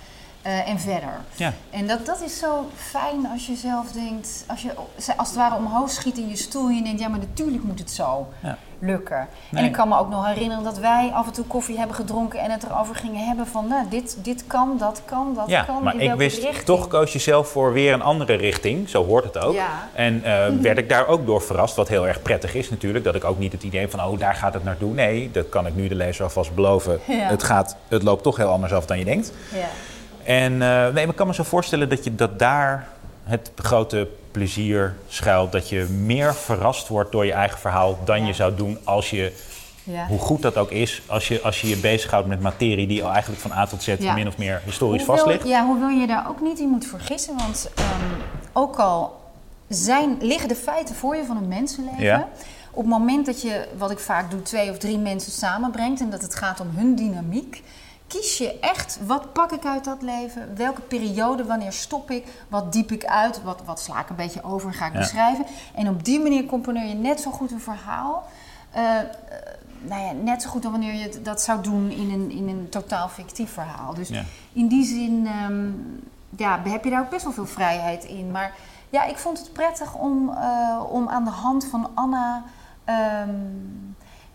eh, en verder. Ja. En dat, dat is zo fijn als je zelf denkt, als je als het ware omhoog schiet in je stoel en je denkt, ja, maar natuurlijk moet het zo Ja. lukken. Nee. En ik kan me ook nog herinneren dat wij af en toe koffie hebben gedronken en het erover gingen hebben van, nou, dit, dit kan, dat kan, dat Ja, kan. maar in ik welke wist, richting. toch koos je zelf voor weer een andere richting. Zo hoort het ook. Ja. En eh, werd ik daar ook door verrast, wat heel erg prettig is natuurlijk. Dat ik ook niet het idee van, oh, daar gaat het naartoe. Nee, dat kan ik nu de lezer alvast beloven. Ja. Het, gaat, het loopt toch heel anders af dan je denkt. Ja. En eh, nee, ik kan me zo voorstellen dat, je, dat daar het grote plezier schuilt. Dat je meer verrast wordt door je eigen verhaal dan Ja. je zou doen als je, Ja. hoe goed dat ook is, als je als je, je bezighoudt met materie die al eigenlijk van A tot Z Ja. min of meer historisch Hoewel- vast ligt. Ja, hoewel je daar ook niet in moet vergissen. Want ehm, ook al zijn, liggen de feiten voor je van een mensenleven. Op het moment dat je, wat ik vaak doe, twee of drie mensen samenbrengt. En dat het gaat om hun dynamiek. Kies je echt, wat pak ik uit dat leven? Welke periode, wanneer stop ik? Wat diep ik uit? Wat, wat sla ik een beetje over en ga ik Ja. beschrijven? En op die manier componeer je net zo goed een verhaal. eh, eh, nou ja, net zo goed dan wanneer je dat zou doen in een, in een totaal fictief verhaal. Dus Ja. in die zin ehm, ja, heb je daar ook best wel veel vrijheid in. Maar ja, ik vond het prettig om, eh, om aan de hand van Anna ehm,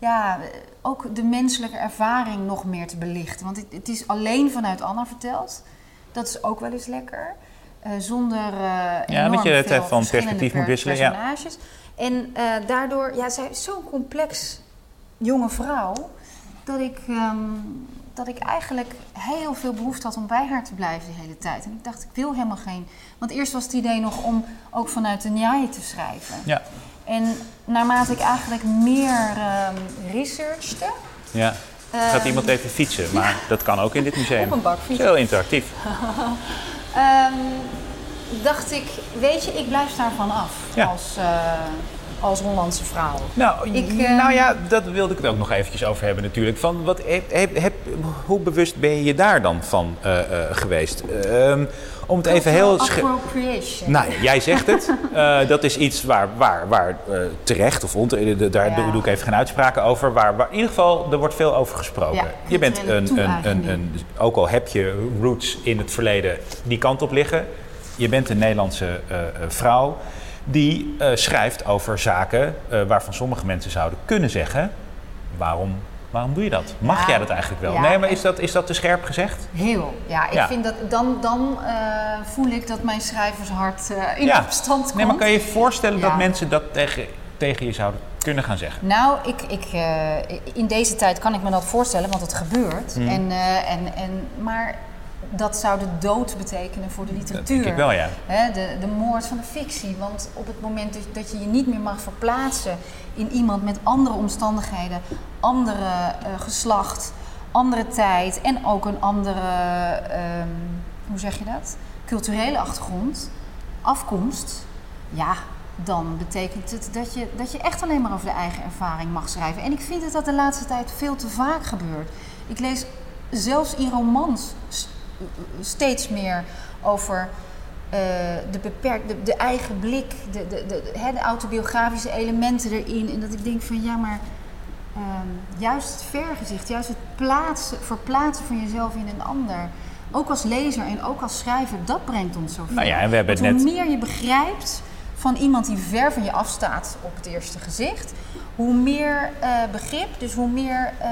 ja, ook de menselijke ervaring nog meer te belichten. Want het, het is alleen vanuit Anna verteld. Dat is ook wel eens lekker. Eh, zonder eh enorm dat je het van perspectief moet wisselen, ja. personages. En eh, daardoor, ja, zij is zo'n complex jonge vrouw dat ik, ehm, dat ik eigenlijk heel veel behoefte had om bij haar te blijven de hele tijd. En ik dacht, ik wil helemaal geen. Want eerst was het idee nog om ook vanuit de Njai te schrijven. Ja. En naarmate ik eigenlijk meer ehm researchte. Ja. Gaat ehm, iemand even fietsen, maar dat kan ook in dit museum. Op een bakfiets. Heel interactief. ehm, dacht ik, weet je, ik blijf daarvan af Ja. als, eh, als Hollandse vrouw. Nou, Ik, nou ja, dat wilde ik het ook nog eventjes over hebben natuurlijk. Van wat, heb, hoe bewust ben je daar dan van eh, eh, geweest? Om het even heel... Appropriation. Nou, jij zegt het. Eh, dat is iets waar, waar, waar eh, terecht of onterecht, daar Ja. doe, ik even geen uitspraken over. Waar, waar in ieder geval, er wordt veel over gesproken. Ja, je bent een, een, een, ook al heb je roots in het verleden die kant op liggen. Je bent een Nederlandse eh, eh, vrouw die eh, schrijft over zaken eh, waarvan sommige mensen zouden kunnen zeggen... waarom Waarom doe je dat? Mag Ja. jij dat eigenlijk wel? Ja. Nee, maar is dat, is dat te scherp gezegd? Heel. Ja, ik Ja. vind dat dan, dan eh, voel ik dat mijn schrijvershart eh, in Ja. opstand komt. Nee, maar kan je je voorstellen dat mensen dat tegen, tegen je zouden kunnen gaan zeggen? Nou, ik, ik, eh, in deze tijd kan ik me dat voorstellen, want het gebeurt. Mhm. En, en, en, maar dat zou de dood betekenen voor de Dat literatuur. denk ik wel, ja. De, de moord van de fictie. Want op het moment dat, dat je je niet meer mag verplaatsen in iemand met andere omstandigheden, andere eh, geslacht, andere tijd en ook een andere, ehm, hoe zeg je dat? Culturele achtergrond, afkomst, ja, dan betekent het dat je, dat je echt alleen maar over de eigen ervaring mag schrijven. En ik vind dat dat de laatste tijd veel te vaak gebeurt. Ik lees zelfs in romans steeds meer over eh, de, beperk, de, de eigen blik, de, de, de, hè, de autobiografische elementen erin. En dat ik denk van ja, maar ehm, juist het vergezicht, juist het plaatsen, verplaatsen van jezelf in een ander. Ook als lezer en ook als schrijver, dat brengt ons zo ver. Nou ja, en we hebben het hoe net- meer je begrijpt van iemand die ver van je afstaat op het eerste gezicht, hoe meer eh, begrip, dus hoe meer eh,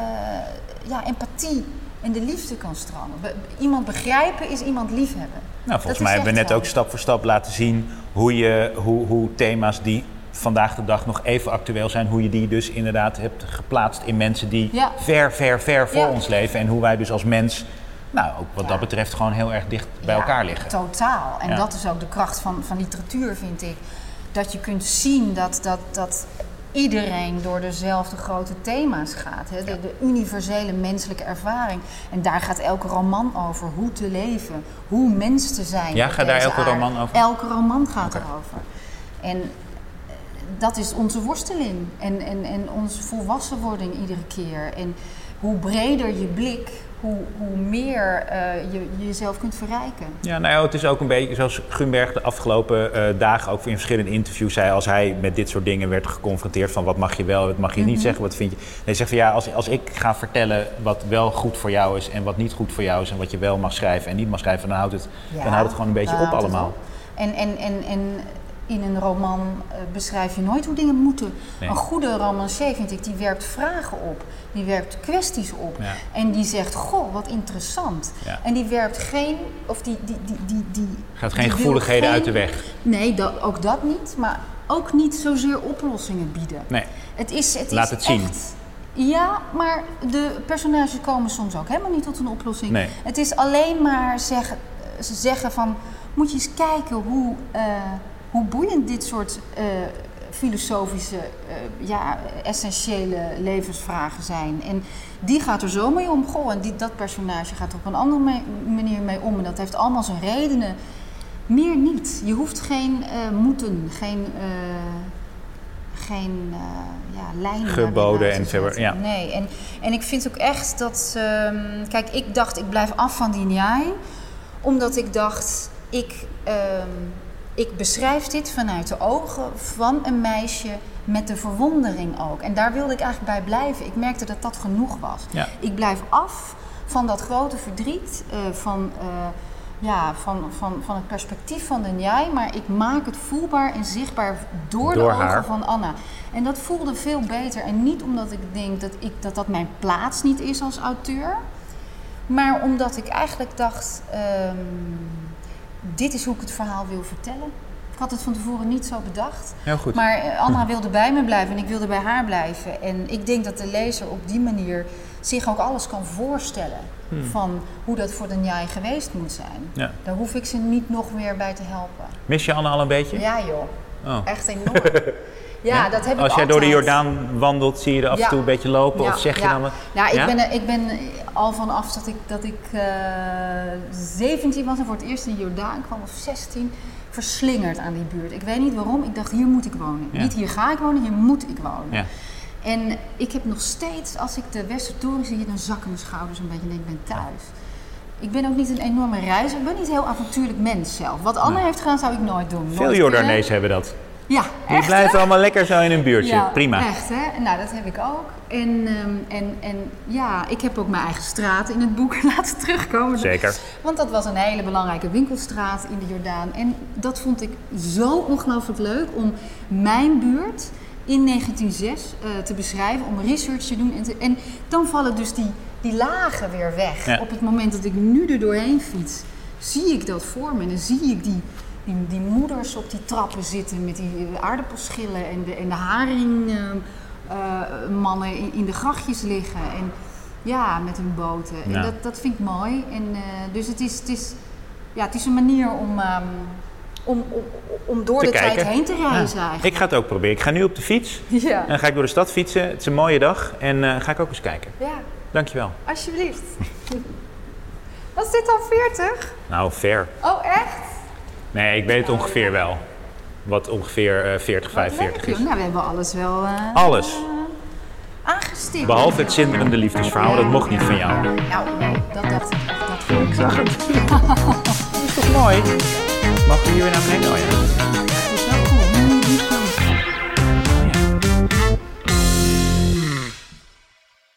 ja, empathie en de liefde kan stromen. Be- iemand begrijpen is iemand liefhebben. Nou, volgens mij hebben we net ook stap voor stap laten zien hoe, je, hoe, hoe thema's die vandaag de dag nog even actueel zijn, hoe je die dus inderdaad hebt geplaatst in mensen die Ja. ver, ver, ver voor Ja. ons leven. En hoe wij dus als mens, nou, ook wat Ja. dat betreft, gewoon heel erg dicht bij Ja, elkaar liggen. Totaal. En Ja. dat is ook de kracht van, van literatuur, vind ik. Dat je kunt zien dat, dat, dat iedereen door dezelfde grote thema's gaat. Hè? De, de universele menselijke ervaring. En daar gaat elke roman over. Hoe te leven, hoe mens te zijn. Ja, gaat daar elke aarde. roman over? Elke roman gaat erover. En eh, dat is onze worsteling en, en, en onze volwassenwording iedere keer. En hoe breder je blik, hoe, hoe meer eh, je jezelf kunt verrijken. Ja, nou ja, het is ook een beetje zoals Gunberg de afgelopen eh, dagen ook in verschillende interviews zei. Als hij met dit soort dingen werd geconfronteerd van wat mag je wel, wat mag je Mhm. niet zeggen, wat vind je. Nee, zegt van ja, als, als ik ga vertellen wat wel goed voor jou is en wat niet goed voor jou is en wat je wel mag schrijven en niet mag schrijven, dan houdt het, dan houdt het gewoon een beetje op allemaal. En, en, en, en in een roman eh, beschrijf je nooit hoe dingen moeten. Nee. Een goede romancier, vind ik, die werpt vragen op. Die werpt kwesties op. Ja. En die zegt, goh, wat interessant. Ja. En die werpt geen, of die... die, die, die, die Gaat geen gevoeligheden geen- uit de weg. Nee, dat, ook dat niet. Maar ook niet zozeer oplossingen bieden. Nee. Het is, het Laat is het zien. Echt, ja, maar de personages komen soms ook helemaal niet tot een oplossing. Nee. Het is alleen maar zeggen, ze zeggen van... Moet je eens kijken hoe, eh, hoe boeiend dit soort eh, filosofische, eh, ja, essentiële levensvragen zijn. En die gaat er zo mee om. Goh, en die, dat personage gaat er op een andere me- manier mee om. En dat heeft allemaal zijn redenen. Meer niet. Je hoeft geen eh, moeten, geen, eh, geen ja, lijnen Geboden en verder, ja. Nee, en, en ik vind ook echt dat... ehm, kijk, ik dacht, ik blijf af van die njai. Omdat ik dacht, ik, ehm, ik beschrijf dit vanuit de ogen van een meisje met de verwondering ook. En daar wilde ik eigenlijk bij blijven. Ik merkte dat dat genoeg was. Ja. Ik blijf af van dat grote verdriet, eh, van, eh, ja, van, van, van het perspectief van de njai. Maar ik maak het voelbaar en zichtbaar door, Door de ogen van Anna. En dat voelde veel beter. En niet omdat ik denk dat ik, dat, dat mijn plaats niet is als auteur. Maar omdat ik eigenlijk dacht, ehm, dit is hoe ik het verhaal wil vertellen. Ik had het van tevoren niet zo bedacht. Heel goed. Maar eh, Anna wilde bij me blijven en ik wilde bij haar blijven. En ik denk dat de lezer op die manier zich ook alles kan voorstellen van hoe dat voor de Njai geweest moet zijn. Ja. Daar hoef ik ze niet nog meer bij te helpen. Mis je Anne al een beetje? Ja joh, Oh. echt enorm. Ja, dat heb ik Als jij door de. Jordaan wandelt, zie je er af en Ja. toe een beetje lopen Ja, of zeg je dan wat? Ja, ik? Ben, ik ben al vanaf dat ik, dat ik eh 17 was en voor het eerst in de Jordaan kwam, of 16, verslingerd aan die buurt. Ik weet niet waarom, ik dacht hier moet ik wonen. Ja. Niet hier ga ik wonen, hier moet ik wonen. Ja. En ik heb nog steeds, als ik de Westertoren zie, dan zakken mijn schouders een beetje en denk ik ben thuis. Ik ben ook niet een enorme reiziger, ik ben niet een heel avontuurlijk mens zelf. Wat Anne Nee. heeft gedaan zou ik nooit doen. Veel Jordanezen hebben dat. Ja, Die echt, blijven hè? allemaal lekker zo in een buurtje. Ja, Prima. Echt, hè? Nou, dat heb ik ook. En, ehm, en, en ja, ik heb ook mijn eigen straat in het boek laten terugkomen. Zeker. Want dat was een hele belangrijke winkelstraat in de Jordaan. En dat vond ik zo ongelooflijk leuk om mijn buurt in 1906 eh, te beschrijven, om research te doen. En, te- en dan vallen dus die, die lagen weer weg. Ja. Op het moment dat ik nu er doorheen fiets, zie ik dat voor me. En dan zie ik die, die, die moeders op die trappen zitten met die aardappelschillen en de, en de haringmannen mannen in, in de grachtjes liggen. En ja, met hun boten. Ja. En dat, dat vind ik mooi. En, eh, dus het is, het, is, ja, het is een manier om, ehm, om, om, om door de kijken. tijd heen te reizen Ja. eigenlijk. Ik ga het ook proberen. Ik ga nu op de fiets Ja. en dan ga ik door de stad fietsen. Het is een mooie dag en eh, ga ik ook eens kijken. ja, Dankjewel. alsjeblieft. Was dit al 40? Nou, fair. Oh, echt? Nee, ik weet het ongeveer wel. Wat ongeveer eh 40, 45 Leuk, is. Nou, we hebben alles wel eh, Alles. aangestipt. Behalve het zinderende liefdesverhaal, dat mocht niet van jou. Nou, dat dacht ik echt. Dat vond ik Ik zag het. Dat is toch mooi? Mag we hier weer naar beneden? Oh ja.